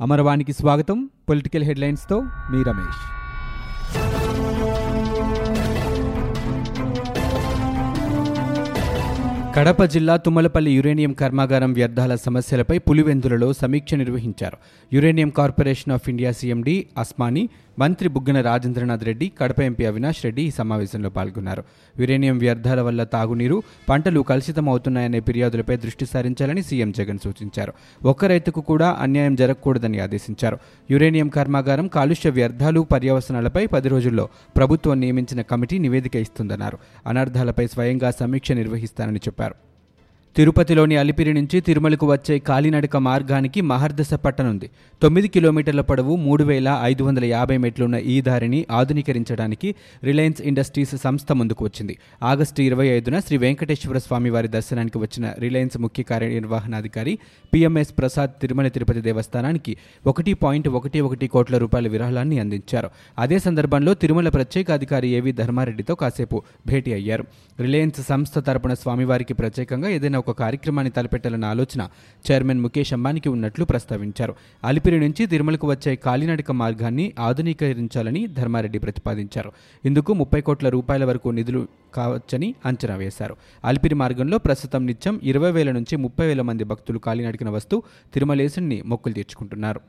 అమరవాణికి స్వాగతం. పొలిటికల్ హెడ్లైన్స్తో మీ రమేష్. కడప జిల్లా తుమ్మలపల్లి యురేనియం కర్మాగారం వ్యర్థాల సమస్యలపై పులివెందులలో సమీక్ష నిర్వహించారు. Uranium corporation of India CMD అస్మాని మంత్రి బుగ్గన రాజేంద్రనాథ్ రెడ్డి కడప ఎంపీ అవినాష్ రెడ్డి ఈ సమావేశంలో పాల్గొన్నారు. యురేనియం వ్యర్థాల వల్ల తాగునీరు పంటలు కలుషితం అవుతున్నాయనే ఫిర్యాదులపై దృష్టి సారించాలని సీఎం జగన్ సూచించారు. ఒక్క రైతుకు కూడా అన్యాయం జరగకూడదని ఆదేశించారు. యురేనియం కర్మాగారం కాలుష్య వ్యర్థాలు పర్యవసనాలపై పది రోజుల్లో ప్రభుత్వం నియమించిన కమిటీ నివేదిక ఇస్తుందన్నారు. అనర్థాలపై స్వయంగా సమీక్ష నిర్వహిస్తానని చెప్పారు. తిరుపతిలోని అలిపిరి నుంచి తిరుమలకు వచ్చే కాలినడక మార్గానికి మహర్దశ పట్టనుంది తొమ్మిది కిలోమీటర్ల పొడవు మూడు వేల ఐదు వందల యాభై మెట్లున్న ఈ దారిని ఆధునీకరించడానికి రిలయన్స్ ఇండస్ట్రీస్ సంస్థ ముందుకు వచ్చింది. ఆగస్టు ఇరవై ఐదున శ్రీ వెంకటేశ్వర స్వామి వారి దర్శనానికి వచ్చిన రిలయన్స్ ముఖ్య కార్యనిర్వహణాధికారి పిఎంఎస్ ప్రసాద్ తిరుమల తిరుపతి దేవస్థానానికి ఒకటి పాయింట్ ఒకటి ఒకటి కోట్ల రూపాయల విరాళాన్ని అందించారు. అదే సందర్భంలో తిరుమల ప్రత్యేక అధికారి ఏవి ధర్మారెడ్డితో కాసేపు భేటీ అయ్యారు. రిలయన్స్ సంస్థ తరపున స్వామివారికి ప్రత్యేకంగా ఏదైనా ఒక కార్యక్రమాన్ని తలపెట్టాలన్న ఆలోచన చైర్మన్ ముఖేష్ అంబానీకి ఉన్నట్లు ప్రస్తావించారు. అలిపిరి నుంచి తిరుమలకు వచ్చే కాలినడక మార్గాన్ని ఆధునీకరించాలని ధర్మారెడ్డి ప్రతిపాదించారు. ఇందుకు ముప్పై కోట్ల రూపాయల వరకు నిధులు కావచ్చని అంచనా వేశారు. అలిపిరి మార్గంలో ప్రస్తుతం నిత్యం ఇరవై వేల నుంచి ముప్పై వేల మంది భక్తులు కాలినడకన వస్తూ తిరుమలేశుని మొక్కులు తీర్చుకుంటున్నారు.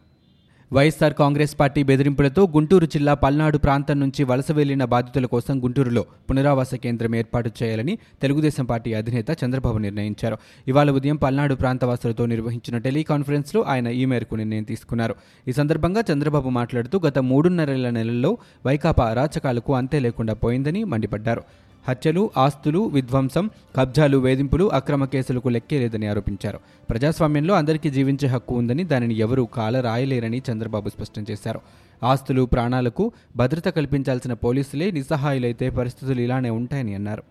వైఎస్సార్ కాంగ్రెస్ పార్టీ బెదిరింపులతో గుంటూరు జిల్లా పల్నాడు ప్రాంతం నుంచి వలస వెళ్ళిన బాధితుల కోసం గుంటూరులో పునరావాస కేంద్రం ఏర్పాటు చేయాలని తెలుగుదేశం పార్టీ అధినేత చంద్రబాబు నిర్ణయించారు. ఇవాళ ఉదయం పల్నాడు ప్రాంతవాసులతో నిర్వహించిన టెలికాన్ఫరెన్స్లో ఆయన ఈ మేరకు నిర్ణయం తీసుకున్నారు. ఈ సందర్భంగా చంద్రబాబు మాట్లాడుతూ గత మూడున్నరల నెలల్లో వైకాపా అరాచకాలకు అంతే లేకుండా పోయిందని మండిపడ్డారు. హత్యలు ఆస్తులు విధ్వంసం కబ్జాలు వేధింపులు అక్రమ కేసులకు లెక్కే లేదని ఆరోపించారు. ప్రజాస్వామ్యంలో అందరికీ జీవించే హక్కు ఉందని దానిని ఎవరూ కాల రాయలేరని చంద్రబాబు స్పష్టం చేశారు. ఆస్తులు ప్రాణాలకు భద్రత కల్పించాల్సిన పోలీసులే నిస్సహాయులైతే పరిస్థితులు ఇలానే ఉంటాయని అన్నారు.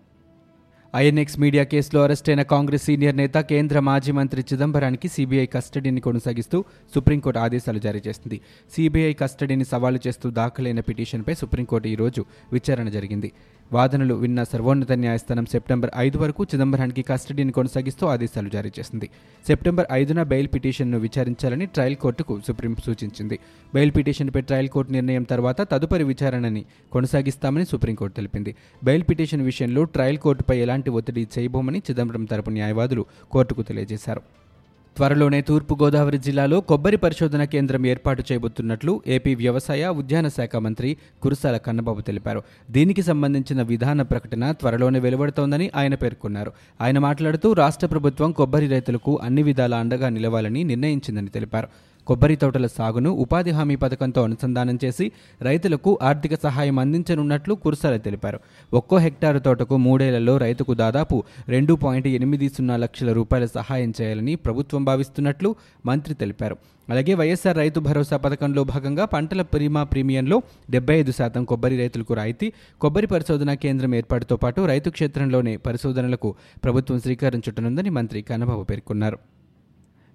ఐఎన్ఎక్స్ మీడియా కేసులో అరెస్టైన కాంగ్రెస్ సీనియర్ నేత కేంద్ర మాజీ మంత్రి చిదంబరానికి సీబీఐ కస్టడీని కొనసాగిస్తూ సుప్రీంకోర్టు ఆదేశాలు జారీ చేసింది. సీబీఐ కస్టడీని సవాలు చేస్తూ దాఖలైన పిటిషన్పై సుప్రీంకోర్టు ఈరోజు విచారణ జరిగింది. వాదనలు విన్న సర్వోన్నత న్యాయస్థానం సెప్టెంబర్ ఐదు వరకు చిదంబరానికి కస్టడీని కొనసాగిస్తూ ఆదేశాలు జారీ చేసింది. సెప్టెంబర్ ఐదున బెయిల్ పిటిషన్ను విచారించాలని ట్రయల్ కోర్టుకు సుప్రీం సూచించింది. బెయిల్ పిటిషన్పై ట్రయల్ కోర్టు నిర్ణయం తర్వాత తదుపరి విచారణని కొనసాగిస్తామని సుప్రీంకోర్టు తెలిపింది. బెయిల్ పిటిషన్ విషయంలో ట్రయల్ కోర్టుపై ఎలాంటి ఒత్తిడి చేయబోమని చిదంబరం తరపు న్యాయవాదులు కోర్టుకు తెలియజేశారు. త్వరలోనే తూర్పుగోదావరి జిల్లాలో కొబ్బరి పరిశోధన కేంద్రం ఏర్పాటు చేయబోతున్నట్లు ఏపీ వ్యవసాయ ఉద్యాన శాఖ మంత్రి కురసాల కన్నబాబు తెలిపారు. దీనికి సంబంధించిన విధాన ప్రకటన త్వరలోనే వెలువడుతోందని ఆయన పేర్కొన్నారు. ఆయన మాట్లాడుతూ రాష్ట్ర ప్రభుత్వం కొబ్బరి రైతులకు అన్ని విధాల అండగా నిలవాలని నిర్ణయించిందని తెలిపారు. కొబ్బరి తోటల సాగును ఉపాధి హామీ పథకంతో అనుసంధానం చేసి రైతులకు ఆర్థిక సహాయం అందించనున్నట్లు కురసాల తెలిపారు. ఒక్కో హెక్టారు తోటకు మూడేళ్ళలో రైతుకు దాదాపు రెండు పాయింట్ ఎనిమిది సున్నా లక్షల రూపాయల సహాయం చేయాలని ప్రభుత్వం భావిస్తున్నట్లు మంత్రి తెలిపారు. అలాగే వైఎస్ఆర్ రైతు భరోసా పథకంలో భాగంగా పంటల ప్రీమా ప్రీమియంలో డెబ్బై ఐదు శాతం కొబ్బరి రైతులకు రాయితీ కొబ్బరి పరిశోధన కేంద్రం ఏర్పాటుతో పాటు రైతు క్షేత్రంలోనే పరిశోధనలకు ప్రభుత్వం శ్రీకారం చుట్టనుందని మంత్రి కన్నబాబు పేర్కొన్నారు.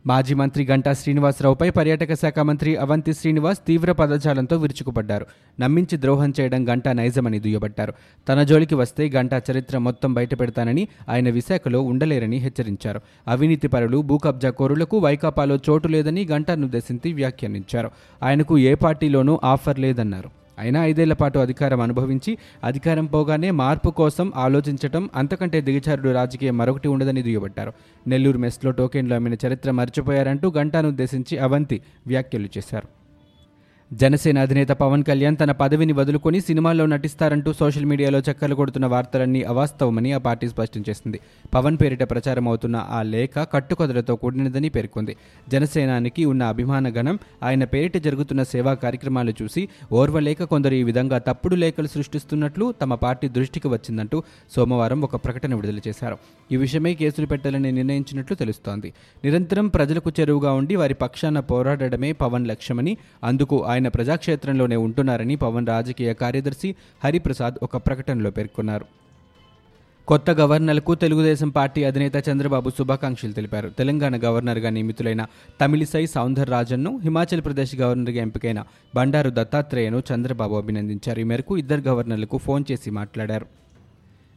మాజీ మంత్రి గంటా శ్రీనివాసరావుపై పర్యాటక శాఖ మంత్రి అవంతి శ్రీనివాస్ తీవ్ర పదజాలంతో విరుచుకుపడ్డారు. నమ్మించి ద్రోహం చేయడం గంటా నైజమని దుయ్యబట్టారు. తన జోలికి వస్తే గంటా చరిత్ర మొత్తం బయటపెడతానని ఆయన విశాఖలో ఉండలేరని హెచ్చరించారు. అవినీతి పరులు భూ కబ్జా కోరులకు వైకాపాలో చోటు లేదని గంటానుద్దేశించి వ్యాఖ్యానించారు. ఆయనకు ఏ పార్టీలోనూ ఆఫర్ లేదన్నారు. అయినా ఐదేళ్ళ పాటు అధికారం అనుభవించి అధికారం పోగానే మార్పు కోసం ఆలోచించటం అంతకంటే దిగచారుడు రాజకీయం మరొకటి ఉండదని దుయ్యబట్టారు. నెల్లూరు మెస్లో టోకెన్లు అమ్మిన చరిత్ర మర్చిపోయారంటూ గంటాను ఉద్దేశించి అవంతి వ్యాఖ్యలు చేశారు. జనసేన అధినేత పవన్ కళ్యాణ్ తన పదవిని వదులుకొని సినిమాల్లో నటిస్తారంటూ సోషల్ మీడియాలో చక్కర్లు కొడుతున్న వార్తలన్నీ అవాస్తవమని ఆ పార్టీ స్పష్టం చేసింది. పవన్ పేరిట ప్రచారం అవుతున్న ఆ లేఖ కట్టుకొదలతో కూడినదని పేర్కొంది. జనసేనానికి ఉన్న అభిమాన గణం ఆయన పేరిట జరుగుతున్న సేవా కార్యక్రమాలు చూసి ఓర్వలేక కొందరు ఈ విధంగా తప్పుడు లేఖలు సృష్టిస్తున్నట్లు తమ పార్టీ దృష్టికి వచ్చిందంటూ సోమవారం ఒక ప్రకటన విడుదల చేశారు. ఈ విషయమై కేసులు పెట్టాలని నిర్ణయించినట్లు తెలుస్తోంది. నిరంతరం ప్రజలకు చెరువుగా ఉండి వారి పక్షాన పోరాడడమే పవన్ లక్ష్యమని అందుకు ఆయన ప్రజాక్షేత్రంలోనే ఉంటున్నారని పవన్ రాజకీయ కార్యదర్శి హరిప్రసాద్ ఒక ప్రకటనలో పేర్కొన్నారు. కొత్త గవర్నర్లకు తెలుగుదేశం పార్టీ అధినేత చంద్రబాబు శుభాకాంక్షలు తెలిపారు. తెలంగాణ గవర్నర్గా నియమితులైన తమిళిసై సౌందర్ రాజన్ను హిమాచల్ ప్రదేశ్ గవర్నర్గా ఎంపికైన బండారు దత్తాత్రేయను చంద్రబాబు అభినందించారు. ఈ మేరకు ఇద్దరు గవర్నర్లకు ఫోన్ చేసి మాట్లాడారు.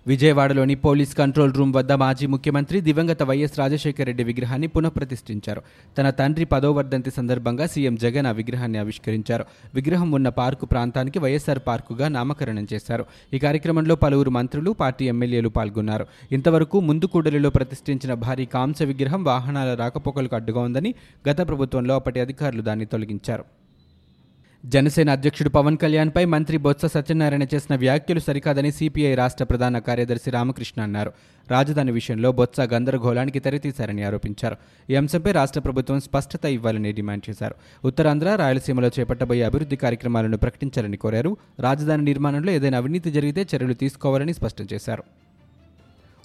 విజయవాడలోని పోలీస్ కంట్రోల్ రూమ్ వద్ద మాజీ ముఖ్యమంత్రి దివంగత వైఎస్ రాజశేఖర రెడ్డి విగ్రహాన్ని పునఃప్రతిష్ఠించారు. తన తండ్రి పదో వర్ధంతి సందర్భంగా సీఎం జగన్ ఆ విగ్రహాన్ని ఆవిష్కరించారు. విగ్రహం ఉన్న పార్కు ప్రాంతానికి వైఎస్ఆర్ పార్కుగా నామకరణం చేశారు. ఈ కార్యక్రమంలో పలువురు మంత్రులు పార్టీ ఎమ్మెల్యేలు పాల్గొన్నారు. ఇంతవరకు ముందుకూడలిలో ప్రతిష్ఠించిన భారీ కాంస్య విగ్రహం వాహనాల రాకపోకలకు అడ్డుగా ఉందని గత ప్రభుత్వంలో అప్పటి అధికారులు దాన్ని తొలగించారు. జనసేన అధ్యక్షుడు పవన్ కళ్యాణ్పై మంత్రి బొత్స సత్యనారాయణ చేసిన వ్యాఖ్యలు సరికాదని సిపిఐ రాష్ట్ర ప్రధాన కార్యదర్శి రామకృష్ణ అన్నారు. రాజధాని విషయంలో బొత్స గందరగోళానికి తెరతీశారని ఆరోపించారు. ఈ అంశంపై రాష్ట్ర ప్రభుత్వం స్పష్టత ఇవ్వాలని డిమాండ్ చేశారు. ఉత్తరాంధ్ర రాయలసీమలో చేపట్టబోయే అభివృద్ధి కార్యక్రమాలను ప్రకటించాలని కోరారు. రాజధాని నిర్మాణంలో ఏదైనా అవినీతి జరిగితే చర్యలు తీసుకోవాలని స్పష్టం చేశారు.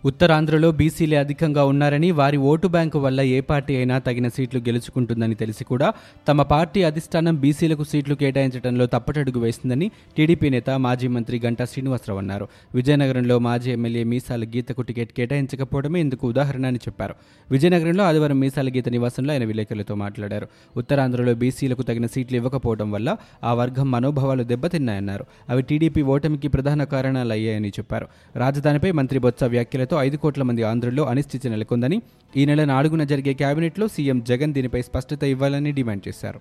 ఉత్తరాంధ్రలో బీసీలే అధికంగా ఉన్నారని వారి ఓటు బ్యాంకు వల్ల ఏ పార్టీ అయినా తగిన సీట్లు గెలుచుకుంటుందని తెలిసి కూడా తమ పార్టీ అధిష్టానం బీసీలకు సీట్లు కేటాయించడంలో తప్పటడుగు వేసిందని టీడీపీ నేత మాజీ మంత్రి గంటా శ్రీనివాసరావు అన్నారు. విజయనగరంలో మాజీ ఎమ్మెల్యే మీసాల గీతకు టికెట్ కేటాయించకపోవడమే ఇందుకు ఉదాహరణ అని చెప్పారు. విజయనగరంలో ఆదివారం మీసాల గీత నివాసంలో ఆయన విలేకరులతో మాట్లాడారు. ఉత్తరాంధ్రలో బీసీలకు తగిన సీట్లు ఇవ్వకపోవడం వల్ల ఆ వర్గం మనోభావాలు దెబ్బతిన్నాయన్నారు. అవి టీడీపీ ఓటమికి ప్రధాన కారణాలు అయ్యాయని చెప్పారు. రాజధానిపై మంత్రి బొత్స వ్యాఖ్యలతో ఐదు కోట్ల మంది ఆంధ్రుల్లో అనిశ్చితి నెలకొందని ఈ నెల నాలుగున జరిగే కేబినెట్లో సీఎం జగన్ దీనిపై స్పష్టత ఇవ్వాలని డిమాండ్ చేశారు.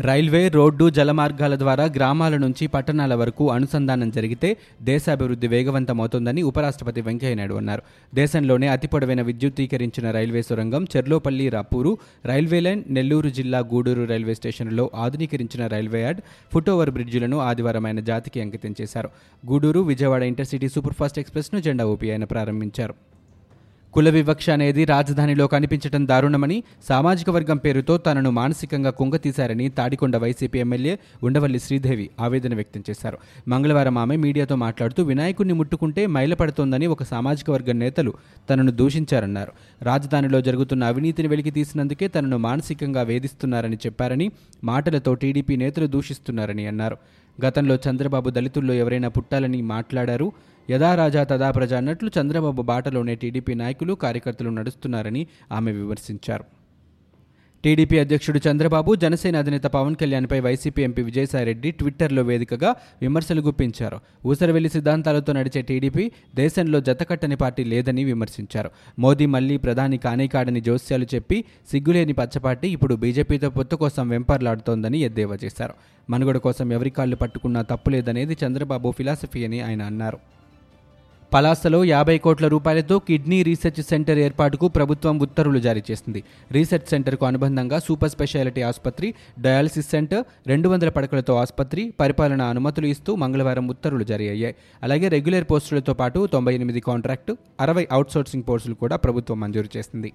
రైల్వే రోడ్డు జలమార్గాల ద్వారా గ్రామాల నుంచి పట్టణాల వరకు అనుసంధానం జరిగితే దేశాభివృద్ధి వేగవంతమవుతుందని ఉపరాష్ట్రపతి వెంకయ్యనాయుడు అన్నారు. దేశంలోనే అతి పొడవైన విద్యుద్దీకరించిన రైల్వే సొరంగం చెర్లోపల్లి రాపూరు రైల్వే లైన్ నెల్లూరు జిల్లా గూడూరు రైల్వే స్టేషన్లో ఆధునీకరించిన రైల్వే యార్డ్ ఫుట్ఓవర్ బ్రిడ్జిలను ఆదివారం ఆయన జాతికి అంకితం చేశారు. గూడూరు విజయవాడ ఇంటర్సిటీ సూపర్ఫాస్ట్ ఎక్స్ప్రెస్ను జెండా ఊపి ఆయన ప్రారంభించారు. కుల వివక్ష అనేది రాజధానిలో కనిపించడం దారుణమని సామాజిక వర్గం పేరుతో తనను మానసికంగా కుంగతీశారని తాడికొండ వైసీపీ ఎమ్మెల్యే ఉండవల్లి శ్రీదేవి ఆవేదన వ్యక్తం చేశారు. మంగళవారం ఆమె మీడియాతో మాట్లాడుతూ వినాయకుడిని ముట్టుకుంటే మైలపడుతోందని ఒక సామాజిక వర్గం నేతలు తనను దూషించారన్నారు. రాజధానిలో జరుగుతున్న అవినీతిని వెలికి తీసినందుకే తనను మానసికంగా వేధిస్తున్నారని చెప్పారని మాటలతో టీడీపీ నేతలు దూషిస్తున్నారని అన్నారు. గతంలో చంద్రబాబు దళితుల్లో ఎవరైనా పుట్టాలని మాట్లాడారు. యథా రాజా తదా ప్రజ అన్నట్లు చంద్రబాబు బాటలోనే టీడీపీ నాయకులు కార్యకర్తలు నడుస్తున్నారని ఆమె విమర్శించారు. టీడీపీ అధ్యక్షుడు చంద్రబాబు జనసేన అధినేత పవన్ కళ్యాణ్పై వైసీపీ ఎంపీ విజయసాయిరెడ్డి ట్విట్టర్లో వేదికగా విమర్శలు గుప్పించారు. ఊసరవెల్లి సిద్ధాంతాలతో నడిచే టీడీపీ దేశంలో జతకట్టని పార్టీ లేదని విమర్శించారు. మోదీ మళ్ళీ ప్రధాని కానే కాడని జోస్యాలు చెప్పి సిగ్గులేని పచ్చపార్టీ ఇప్పుడు బీజేపీతో పొత్తు కోసం వెంపర్లాడుతోందని ఎద్దేవా చేశారు. మనుగడ కోసం ఎవరి కాళ్ళు పట్టుకున్నా తప్పులేదనేది చంద్రబాబు ఫిలాసఫీ అని ఆయన అన్నారు. పలాసలో యాభై కోట్ల రూపాయలతో కిడ్నీ రీసెర్చ్ సెంటర్ ఏర్పాటుకు ప్రభుత్వం ఉత్తర్వులు జారీ చేసింది. రీసెర్చ్ సెంటర్కు అనుబంధంగా సూపర్ స్పెషాలిటీ ఆసుపత్రి డయాలసిస్ సెంటర్ రెండు వందల పడకలతో ఆసుపత్రి పరిపాలన అనుమతులు ఇస్తూ మంగళవారం ఉత్తర్వులు జారీ అయ్యాయి. అలాగే రెగ్యులర్ పోస్టులతో పాటు తొంభై ఎనిమిది కాంట్రాక్టు అరవై అవుట్సోర్సింగ్ పోస్టులు కూడా ప్రభుత్వం మంజూరు చేసింది.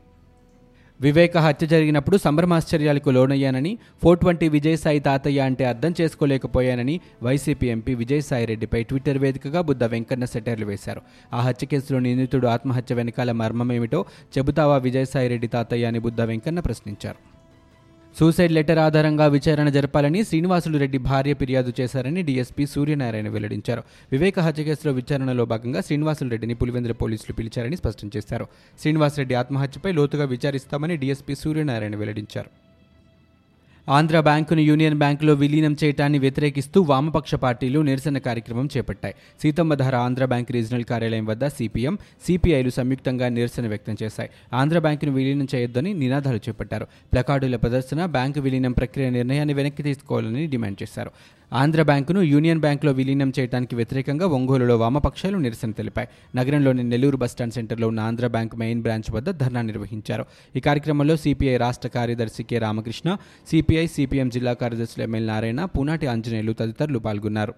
వివేక హత్య జరిగినప్పుడు సంభ్రమాశ్చర్యాలకు లోనయ్యానని ఫోర్ ట్వంటీ విజయసాయి తాతయ్య అంటే అర్థం చేసుకోలేకపోయానని వైసీపీ ఎంపీ విజయసాయి రెడ్డిపై ట్విట్టర్ వేదికగా బుద్ధ వెంకన్న సెటర్లు వేశారు. ఆ హత్య కేసులో నిందితుడు ఆత్మహత్య వెనకాల మర్మమేమిటో చెబుతావా విజయసాయి రెడ్డి తాతయ్య అని బుద్ధ వెంకన్న ప్రశ్నించారు. సూసైడ్ లెటర్ ఆధారంగా విచారణ జరపాలని శ్రీనివాసులు రెడ్డి భార్య ఫిర్యాదు చేశారని డీఎస్పీ సూర్యనారాయణ వెల్లడించారు. వివేక హత్య కేసులో విచారణలో భాగంగా శ్రీనివాసులు రెడ్డిని పులివెందుల పోలీసులు పిలిచారని స్పష్టం చేశారు. శ్రీనివాసరెడ్డి ఆత్మహత్యపై లోతుగా విచారిస్తామని డీఎస్పీ సూర్యనారాయణ వెల్లడించారు. ఆంధ్ర బ్యాంకును యూనియన్ బ్యాంకులో విలీనం చేయడాన్ని వ్యతిరేకిస్తూ వామపక్ష పార్టీలు నిరసన కార్యక్రమం చేపట్టాయి. సీతమ్మధార ఆంధ్ర బ్యాంక్ రీజనల్ కార్యాలయం వద్ద సిపిఎం సిపిఐలు సంయుక్తంగా నిరసన వ్యక్తం చేశాయి. ఆంధ్ర బ్యాంకును విలీనం చేయొద్దని నినాదాలు చేపట్టారు. ప్లకార్డుల ప్రదర్శన బ్యాంకు విలీనం ప్రక్రియ నిర్ణయాన్ని వెనక్కి తీసుకోవాలని డిమాండ్ చేశారు. ఆంధ్ర బ్యాంకును యూనియన్ బ్యాంకులో విలీనం చేయడానికి వ్యతిరేకంగా ఒంగోలులో వామపక్షాలు నిరసన తెలిపాయి. నగరంలోని నెల్లూరు బస్టాండ్ సెంటర్లో ఉన్న ఆంధ్ర బ్యాంక్ మెయిన్ బ్రాంచ్ వద్ద ధర్నా నిర్వహించారు. ఈ కార్యక్రమంలో సిపిఐ రాష్ట్ర కార్యదర్శి కె రామకృష్ణ సిపిఐ సిపిఎం జిల్లా కార్యదర్శులు ఎంఎల్ నారాయణ పూనాటి ఆంజనేయులు తదితరులు పాల్గొన్నారు.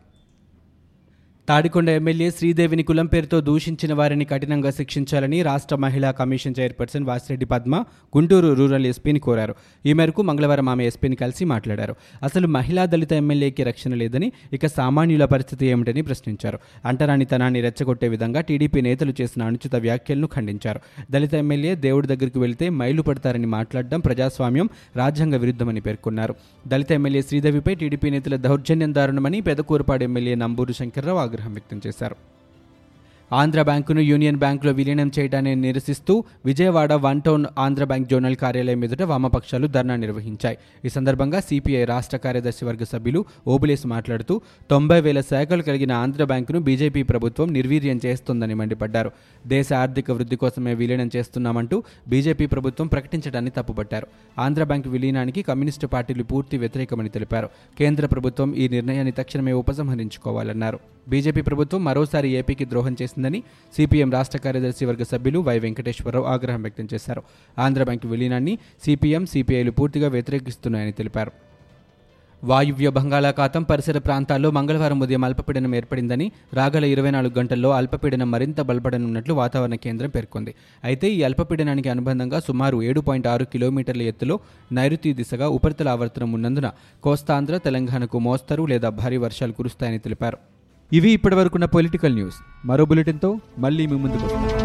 తాడికొండ ఎమ్మెల్యే శ్రీదేవిని కులం పేరుతో దూషించిన వారిని కఠినంగా శిక్షించాలని రాష్ట్ర మహిళా commission chairperson Vasireddy Padma Guntur rural ఎస్పీని కోరారు. ఈ మేరకు మంగళవారం ఆమె ఎస్పీని కలిసి మాట్లాడారు. అసలు మహిళా దళిత ఎమ్మెల్యేకి రక్షణ లేదని ఇక సామాన్యుల పరిస్థితి ఏమిటని ప్రశ్నించారు. అంటరాని తనాన్ని రెచ్చగొట్టే విధంగా టీడీపీ నేతలు చేసిన అనుచిత వ్యాఖ్యలను ఖండించారు. దళిత ఎమ్మెల్యే దేవుడి దగ్గరికి వెళితే మైలు పడతారని మాట్లాడడం ప్రజాస్వామ్యం రాజ్యాంగ విరుద్ధమని పేర్కొన్నారు. దళిత ఎమ్మెల్యే శ్రీదేవిపై టీడీపీ నేతల దౌర్జన్యం దారుణమని పెదకూరుపాడు ఎమ్మెల్యే నంబూరు శంకర్రావు ఆగ్రహం వ్యక్తం చేశారు. ఆంధ్ర బ్యాంకును యూనియన్ బ్యాంకులో విలీనం చేయడాన్ని నిరసిస్తూ Vijayawada one town Andhra bank zonal కార్యాలయం ఎదుట వామపక్షాలు ధర్నా నిర్వహించాయి. ఈ సందర్భంగా సిపిఐ రాష్ట్ర కార్యదర్శి వర్గ సభ్యులు ఓబులేసి మాట్లాడుతూ తొంభై వేల శాఖలు కలిగిన ఆంధ్ర బ్యాంకును బీజేపీ ప్రభుత్వం నిర్వీర్యం చేస్తోందని మండిపడ్డారు. దేశ ఆర్థిక వృద్ధి కోసమే విలీనం చేస్తున్నామంటూ బీజేపీ ప్రభుత్వం ప్రకటించడాన్ని తప్పుపట్టారు. ఆంధ్ర బ్యాంకు విలీనానికి కమ్యూనిస్టు పార్టీలు పూర్తి వ్యతిరేకమని తెలిపారు. కేంద్ర ప్రభుత్వం ఈ నిర్ణయాన్ని తక్షణమే ఉపసంహరించుకోవాలన్నారు. బీజేపీ ప్రభుత్వం మరోసారి ఏపీకి ద్రోహం చేసిందని సిపిఎం రాష్ట్ర కార్యదర్శి వర్గ సభ్యులు వై వెంకటేశ్వరరావు ఆగ్రహం వ్యక్తం చేశారు. ఆంధ్ర బ్యాంకు విలీనాన్ని సిపిఎం సిపిఐలు పూర్తిగా వ్యతిరేకిస్తున్నాయని తెలిపారు. వాయువ్య బంగాళాఖాతం పరిసర ప్రాంతాల్లో మంగళవారం ఉదయం అల్పపీడనం ఏర్పడిందని రాగల ఇరవై నాలుగు గంటల్లో అల్పపీడనం మరింత బలపడనున్నట్లు వాతావరణ కేంద్రం పేర్కొంది. అయితే ఈ అల్పపీడనానికి అనుబంధంగా సుమారు ఏడు పాయింట్ ఆరు కిలోమీటర్ల ఎత్తులో నైరుతి దిశగా ఉపరితల ఆవర్తనం ఉన్నందున కోస్తాంధ్ర తెలంగాణకు మోస్తరు లేదా భారీ వర్షాలు కురుస్తాయని తెలిపారు. ఇవి ఇప్పటివరకున్న పొలిటికల్ న్యూస్. మరో బులెటిన్తో మళ్ళీ మీ ముందుకు వస్తాం